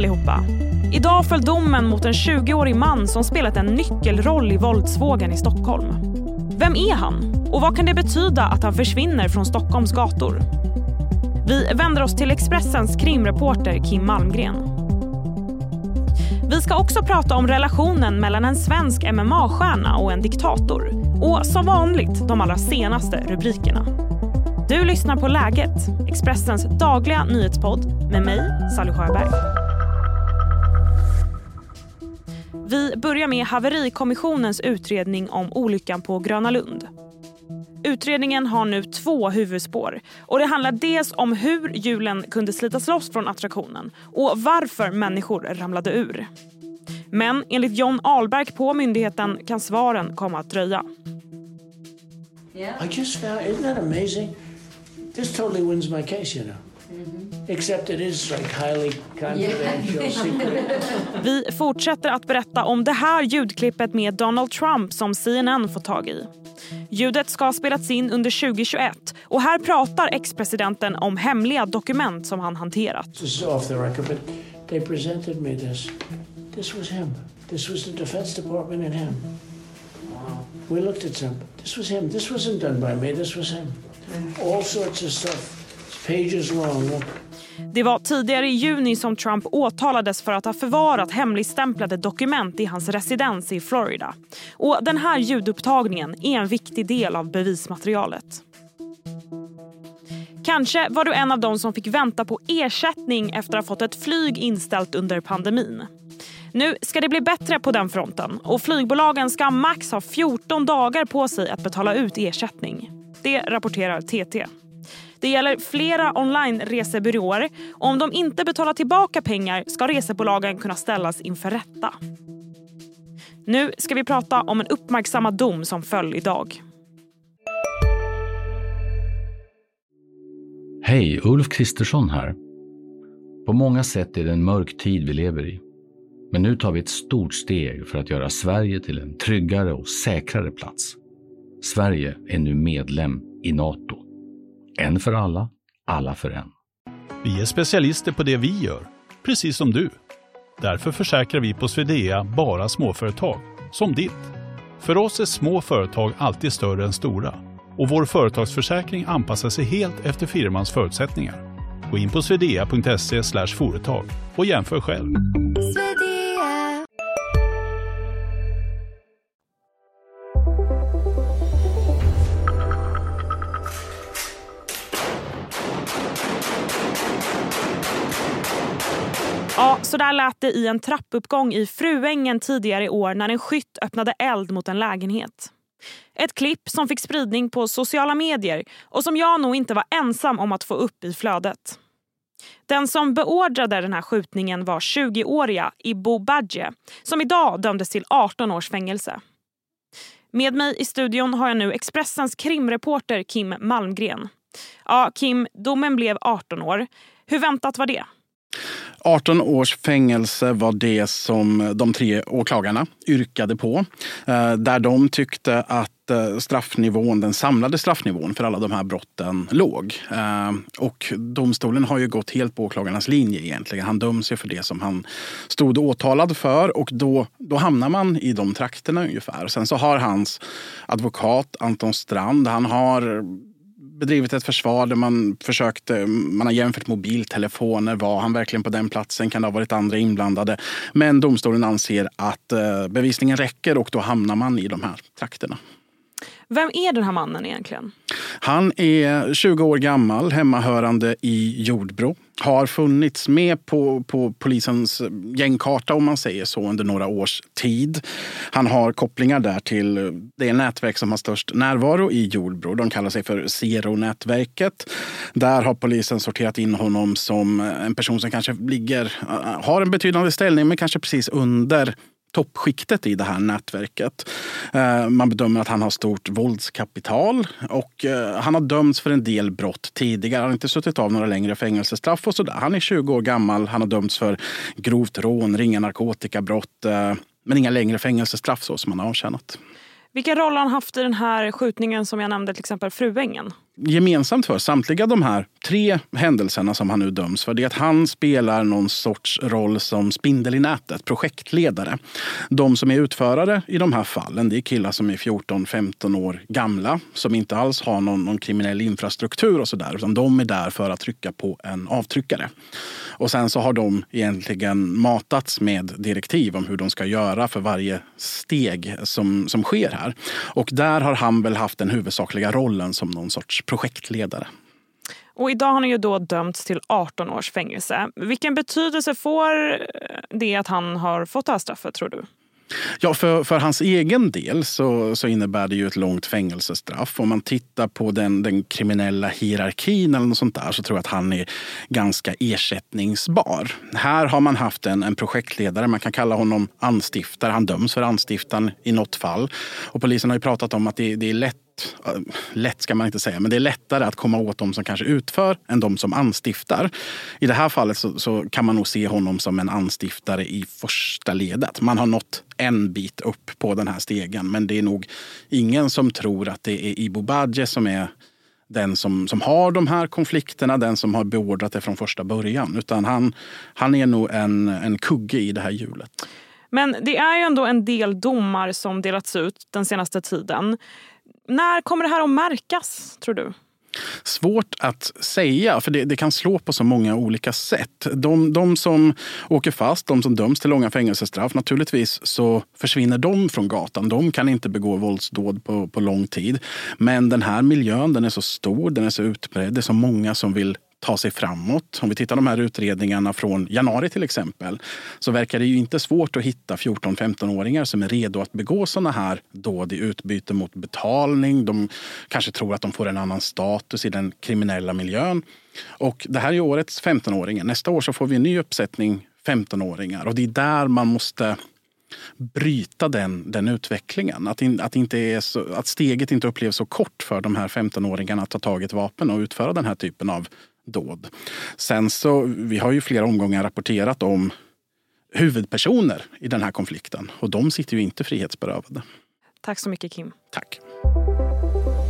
allihopa! Idag föll domen mot en 20-årig man som spelat en nyckelroll i våldsvågen i Stockholm. Vem är han? Och vad kan det betyda att han försvinner från Stockholms gator? Vi vänder oss till Expressens krimreporter Kim Malmgren. Vi ska också prata om relationen mellan en svensk MMA-stjärna och en diktator. Och som vanligt de allra senaste rubrikerna. Du lyssnar på Läget, Expressens dagliga nyhetspodd med mig, Sally Sjöberg. Vi börjar med Haverikommissionens utredning om olyckan på Gröna Lund. Utredningen har nu två huvudspår. Och Det handlar dels om hur hjulen kunde slitas loss från attraktionen och varför människor ramlade ur. Men enligt John Alberg på myndigheten kan svaren komma att dröja. I just found, isn't that amazing? This totally wins my case, you know. Except it is like highly confidential, secret. Vi fortsätter att berätta om det här ljudklippet med Donald Trump som CNN får tag i. Ljudet ska ha spelats in under 2021 och här pratar ex-presidenten om hemliga dokument som han hanterat. This is off the record, but they presented me this. This was him. This was the Defense Department and him. We looked at some. This was him. This wasn't done by me. This was him. All sorts of stuff. It's pages long. Det var tidigare i juni som Trump åtalades för att ha förvarat hemligstämplade dokument i hans residens i Florida. Och Den här ljudupptagningen är en viktig del av bevismaterialet. Kanske var du en av dem som fick vänta på ersättning efter att ha fått ett flyg inställt under pandemin. Nu ska det bli bättre på den fronten och flygbolagen ska max ha 14 dagar på sig att betala ut ersättning. Det rapporterar TT. Det gäller flera online-resebyråer. Om de inte betalar tillbaka pengar ska resebolagen kunna ställas inför rätta. Nu ska vi prata om en uppmärksammad dom som föll idag. Hej, Ulf Kristersson här. På många sätt är det en mörk tid vi lever i. Men nu tar vi ett stort steg för att göra Sverige till en tryggare och säkrare plats. Sverige är nu medlem i Nato. En för alla, alla för en. Vi är specialister på det vi gör, precis som du. Därför försäkrar vi på Swedea bara småföretag, som ditt. För oss är små företag alltid större än stora och vår företagsförsäkring anpassar sig helt efter firmans förutsättningar. Gå in på swedea.se företag och jämför själv. Ja, så där lät det i en trappuppgång i Fruängen tidigare i år när en skytt öppnade eld mot en lägenhet. Ett klipp som fick spridning på sociala medier och som jag nog inte var ensam om att få upp i flödet. Den som beordrade den här skjutningen var 20-åriga Ibo Badje som idag dömdes till 18 års fängelse. Med mig i studion har jag nu Expressens krimreporter Kim Malmgren. Ja, Kim, domen blev 18 år. Hur väntat var det? 18 års fängelse var det som eh, de tre åklagarna yrkade på. Eh, där de tyckte att eh, straffnivån, den samlade straffnivån för alla de här brotten låg. Och domstolen har ju gått helt på åklagarnas linje egentligen. Han döms ju för det som han stod åtalad för och då, då hamnar man i de trakterna ungefär. Sen så har hans advokat Anton Strand, han har bedrivit ett försvar där man försökte, man har jämfört mobiltelefoner. Var han verkligen på den platsen? Kan det ha varit andra inblandade? Men domstolen anser att eh, bevisningen räcker och då hamnar man i de här trakterna. Vem är den här mannen egentligen? Han är 20 år gammal, hemmahörande i Jordbro. Har funnits med på, på polisens gängkarta om man säger så under några års tid. Han har kopplingar där till det nätverk som har störst närvaro i Jordbro. De kallar sig för Zero-nätverket. Där har polisen sorterat in honom som en person som kanske ligger, har en betydande ställning men kanske precis under toppskiktet i det här nätverket. Eh, man bedömer att han har stort våldskapital och eh, han har dömts för en del brott tidigare. Han har inte suttit av några längre fängelsestraff och sådär. Han är 20 år gammal. Han har dömts för grovt rån, ringa narkotikabrott eh, men inga längre fängelsestraff så som han har avtjänat. Vilken roll har han haft i den här skjutningen som jag nämnde, till exempel Fruängen? Gemensamt för samtliga de här tre händelserna som han nu döms för det är att han spelar någon sorts roll som spindel i nätet, projektledare. De som är utförare i de här fallen det är killar som är 14-15 år gamla som inte alls har någon, någon kriminell infrastruktur och sådär utan de är där för att trycka på en avtryckare. Och sen så har de egentligen matats med direktiv om hur de ska göra för varje steg som, som sker här. Och där har han väl haft den huvudsakliga rollen som någon sorts projektledare. Och idag har han ju då dömts till 18 års fängelse. Vilken betydelse får det att han har fått det här straffet tror du? Ja, för, för hans egen del så, så innebär det ju ett långt fängelsestraff. Om man tittar på den, den kriminella hierarkin eller något sånt där så tror jag att han är ganska ersättningsbar. Här har man haft en, en projektledare, man kan kalla honom anstiftare. Han döms för anstiftan i något fall. Och polisen har ju pratat om att det, det är lätt Äh, lätt ska man inte säga, men det är lättare att komma åt de som kanske utför än de som anstiftar. I det här fallet så, så, kan man nog se honom som en anstiftare i första ledet. Man har nått en bit upp på den här stegen, men det är nog ingen som tror att det är Ibo Badje som är den som, som har de här konflikterna, den som har beordrat det från första början. Utan han, han är nog en, en kugge i det här hjulet. Men det är ju ändå en del domar som delats ut den senaste tiden. När kommer det här att märkas, tror du? Svårt att säga, för det, det, kan slå på så många olika sätt. De, de, som åker fast, de som döms till långa fängelsestraff, naturligtvis så försvinner de från gatan. De kan inte begå våldsdåd på, på lång tid. Men den här miljön den är så stor, den är så utbredd. Det är så många som vill ta sig framåt. Om vi tittar på de här utredningarna från januari till exempel så verkar det ju inte svårt att hitta 14-15-åringar som är redo att begå sådana här dåd i utbyte mot betalning. De kanske tror att de får en annan status i den kriminella miljön. Och det här är årets 15-åringar. Nästa år så får vi en ny uppsättning 15-åringar och det är där man måste bryta den, den utvecklingen. Att, in, att, inte är så, att steget inte upplevs så kort för de här 15-åringarna att ta tag i ett vapen och utföra den här typen av dåd. Sen så, vi har ju flera omgångar rapporterat om huvudpersoner i den här konflikten och de sitter ju inte frihetsberövade. Tack så mycket Kim. Tack.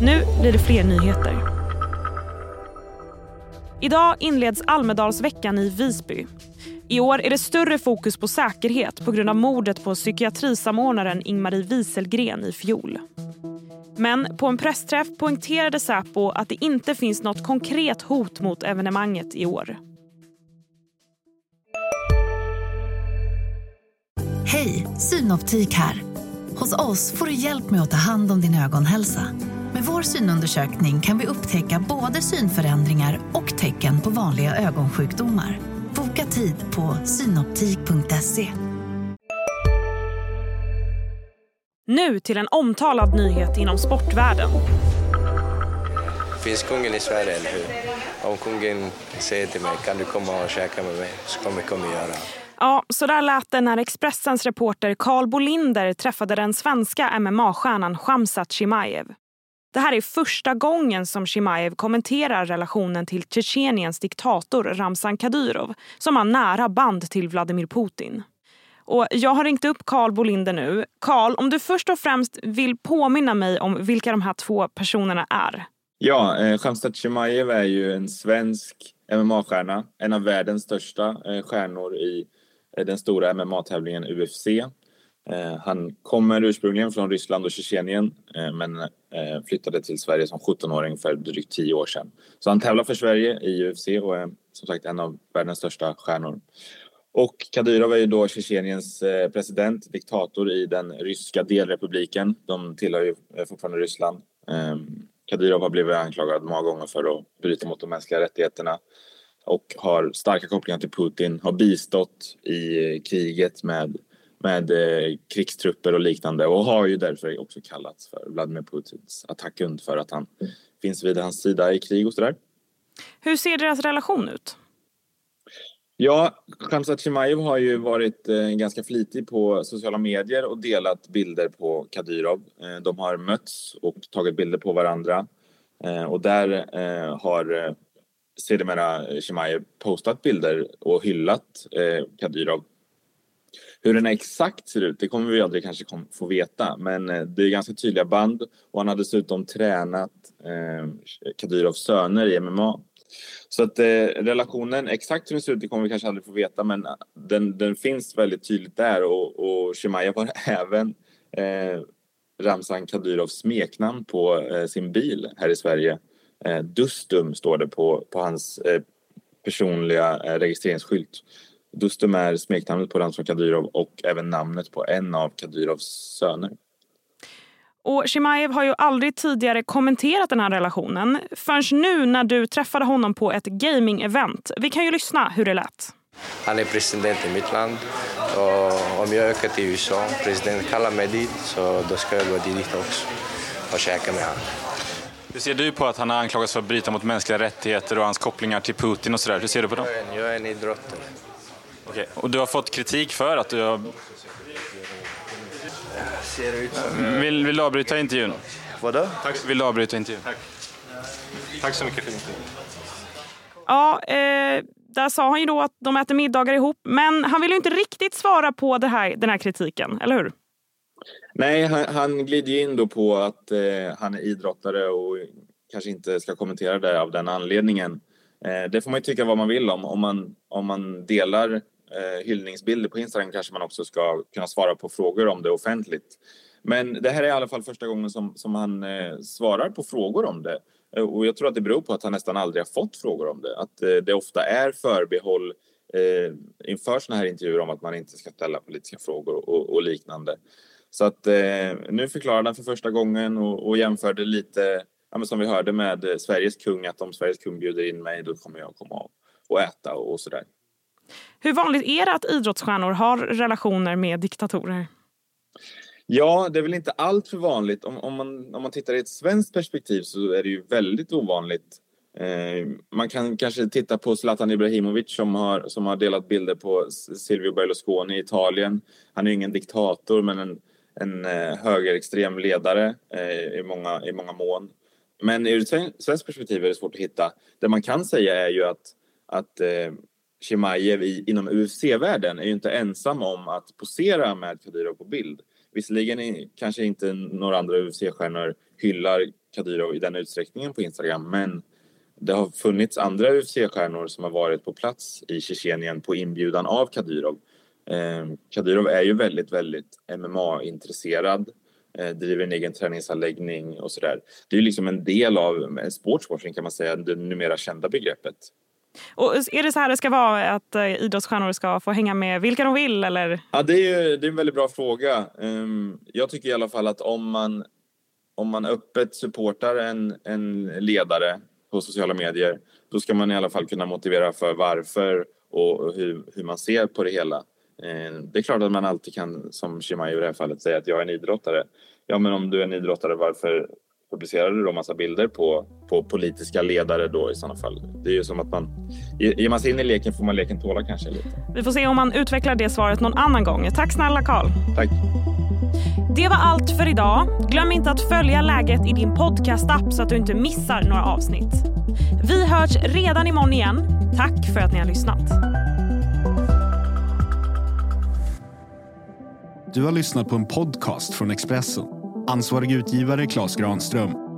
Nu blir det fler nyheter. Idag inleds Almedalsveckan i Visby. I år är det större fokus på säkerhet på grund av mordet på psykiatrisamordnaren Ingmarie Wieselgren i fjol. Men på en pressträff poängterade Säpo att det inte finns något konkret hot mot evenemanget i år. Hej, Synoptik här. Hos oss får du hjälp med att ta hand om din ögonhälsa. Med vår synundersökning kan vi upptäcka både synförändringar och tecken på vanliga ögonsjukdomar. Boka tid på synoptik.se. Nu till en omtalad nyhet inom sportvärlden. Finns kungen i Sverige, eller hur? Om kungen säger till mig, kan du komma och käka med mig? Så kommer jag göra. Ja, så där lät det när Expressens reporter Carl Bolinder träffade den svenska MMA-stjärnan Shamsat Chimaev. Det här är första gången som Chimaev kommenterar relationen till Tjetjeniens diktator Ramzan Kadyrov som har nära band till Vladimir Putin. Och jag har ringt upp Carl Bolinder nu. Carl, om du först och främst vill påminna mig om vilka de här två personerna är. Ja, eh, Khamzat Chimaev är ju en svensk MMA-stjärna. En av världens största eh, stjärnor i eh, den stora MMA-tävlingen UFC. Eh, han kommer ursprungligen från Ryssland och Tjetjenien eh, men eh, flyttade till Sverige som 17-åring för drygt 10 år sedan. Så han tävlar för Sverige i UFC och är som sagt en av världens största stjärnor. Och Kadyrov är ju då Tjetjeniens eh, president, diktator i den ryska delrepubliken. De tillhör ju eh, fortfarande Ryssland. Ehm, Kadyrov har blivit anklagad många gånger för att bryta mot de mänskliga rättigheterna och har starka kopplingar till Putin, har bistått i eh, kriget med, med krigstrupper och liknande och har ju därför också kallats för Vladimir Putins attackhund för att han finns vid hans sida i krig och sådär. Hur ser deras relation ut? Ja, Khamzat Chimaev har ju varit eh, ganska flitig på sociala medier och delat bilder på Kadyrov. Eh, de har mötts och tagit bilder på varandra. Eh, och där eh, har eh, sedermera Chimaev postat bilder och hyllat eh, Kadyrov Hur den exakt ser ut, det kommer vi aldrig kanske få veta, men eh, det är ganska tydliga band och han har dessutom tränat eh, Kadyrovs söner i MMA. Så att eh, relationen, exakt hur den ser ut, det kommer vi kanske aldrig få veta, men eh, den, den finns väldigt tydligt där och, och Shemaya har även eh, Ramzan Kadyrovs smeknamn på eh, sin bil här i Sverige. Eh, Dustum står det på, på hans eh, personliga eh, registreringsskylt. Dustum är smeknamnet på Ramzan Kadyrov och även namnet på en av Kadyrovs söner. Och Shimaev har ju aldrig tidigare kommenterat den här relationen förrän nu när du träffade honom på ett gaming-event. Vi kan ju lyssna hur det lät. Han är president i mitt land och om jag åker till USA, presidenten kallar mig dit, så då ska jag gå dit också och käka med honom. Hur ser du på att han har anklagats för att bryta mot mänskliga rättigheter och hans kopplingar till Putin och sådär? Hur ser du på dem? Jag är en idrottare. Okej, och du har fått kritik för att du har... Vill, vill du avbryta intervjun? Vadå? Tack. Vill du avbryta intervjun? Tack. Tack så mycket för intervjun. Ja, eh, där sa han ju då att de äter middagar ihop. Men han vill ju inte riktigt svara på det här, den här kritiken, eller hur? Nej, han, han glider in då på att eh, han är idrottare och kanske inte ska kommentera det av den anledningen. Eh, det får man ju tycka vad man vill om. Om man, om man delar eh, hyllningsbilder på Instagram kanske man också ska kunna svara på frågor om det offentligt. Men det här är i alla fall första gången som, som han eh, svarar på frågor om det. Eh, och jag tror att det beror på att han nästan aldrig har fått frågor om det. Att eh, det ofta är förbehåll eh, inför såna här intervjuer om att man inte ska ställa politiska frågor och, och liknande. Så att eh, nu förklarade han för första gången och, och jämförde lite, ja, som vi hörde med Sveriges kung, att om Sveriges kung bjuder in mig då kommer jag komma och äta och, och sådär. Hur vanligt är det att idrottsstjärnor har relationer med diktatorer? Ja, det är väl inte allt för vanligt. Om, om, man, om man tittar i ett svenskt perspektiv så är det ju väldigt ovanligt. Eh, man kan kanske titta på Zlatan Ibrahimovic som har, som har delat bilder på Silvio Berlusconi i Italien. Han är ju ingen diktator men en, en eh, högerextrem ledare eh, i, många, i många mån. Men ur ett svenskt perspektiv är det svårt att hitta. Det man kan säga är ju att, att eh, Chimaev Chimaev inom UFC-världen är ju inte ensam om att posera med Kadyrov på bild. Visserligen är, kanske inte några andra UFC-stjärnor hyllar Kadyrov i den utsträckningen på Instagram men det har funnits andra UFC-stjärnor som har varit på plats i Tjetjenien på inbjudan av Kadyrov. Eh, Kadyrov är ju väldigt, väldigt MMA-intresserad, eh, driver en egen träningsanläggning och sådär. Det är ju liksom en del av sportswashing kan man säga, det numera kända begreppet. Och är det så här det ska vara, att eh, idrottsstjärnor ska få hänga med vilka de vill? Eller? Ja, det är, det är en väldigt bra fråga. Ehm, jag tycker i alla fall att om man, om man öppet supportar en, en ledare på sociala medier, då ska man i alla fall kunna motivera för varför och hur, hur man ser på det hela. Ehm, det är klart att man alltid kan, som Shimai i det här fallet, säga att jag är en idrottare. Ja, men om du är en idrottare, varför publicerade du då massa bilder på, på politiska ledare då i sådana fall. Det är ju som att man, ger man sig in i leken får man leken tåla kanske lite. Vi får se om man utvecklar det svaret någon annan gång. Tack snälla Karl. Tack. Det var allt för idag. Glöm inte att följa läget i din podcastapp så att du inte missar några avsnitt. Vi hörs redan imorgon igen. Tack för att ni har lyssnat. Du har lyssnat på en podcast från Expressen. Ansvarig utgivare Klas Granström.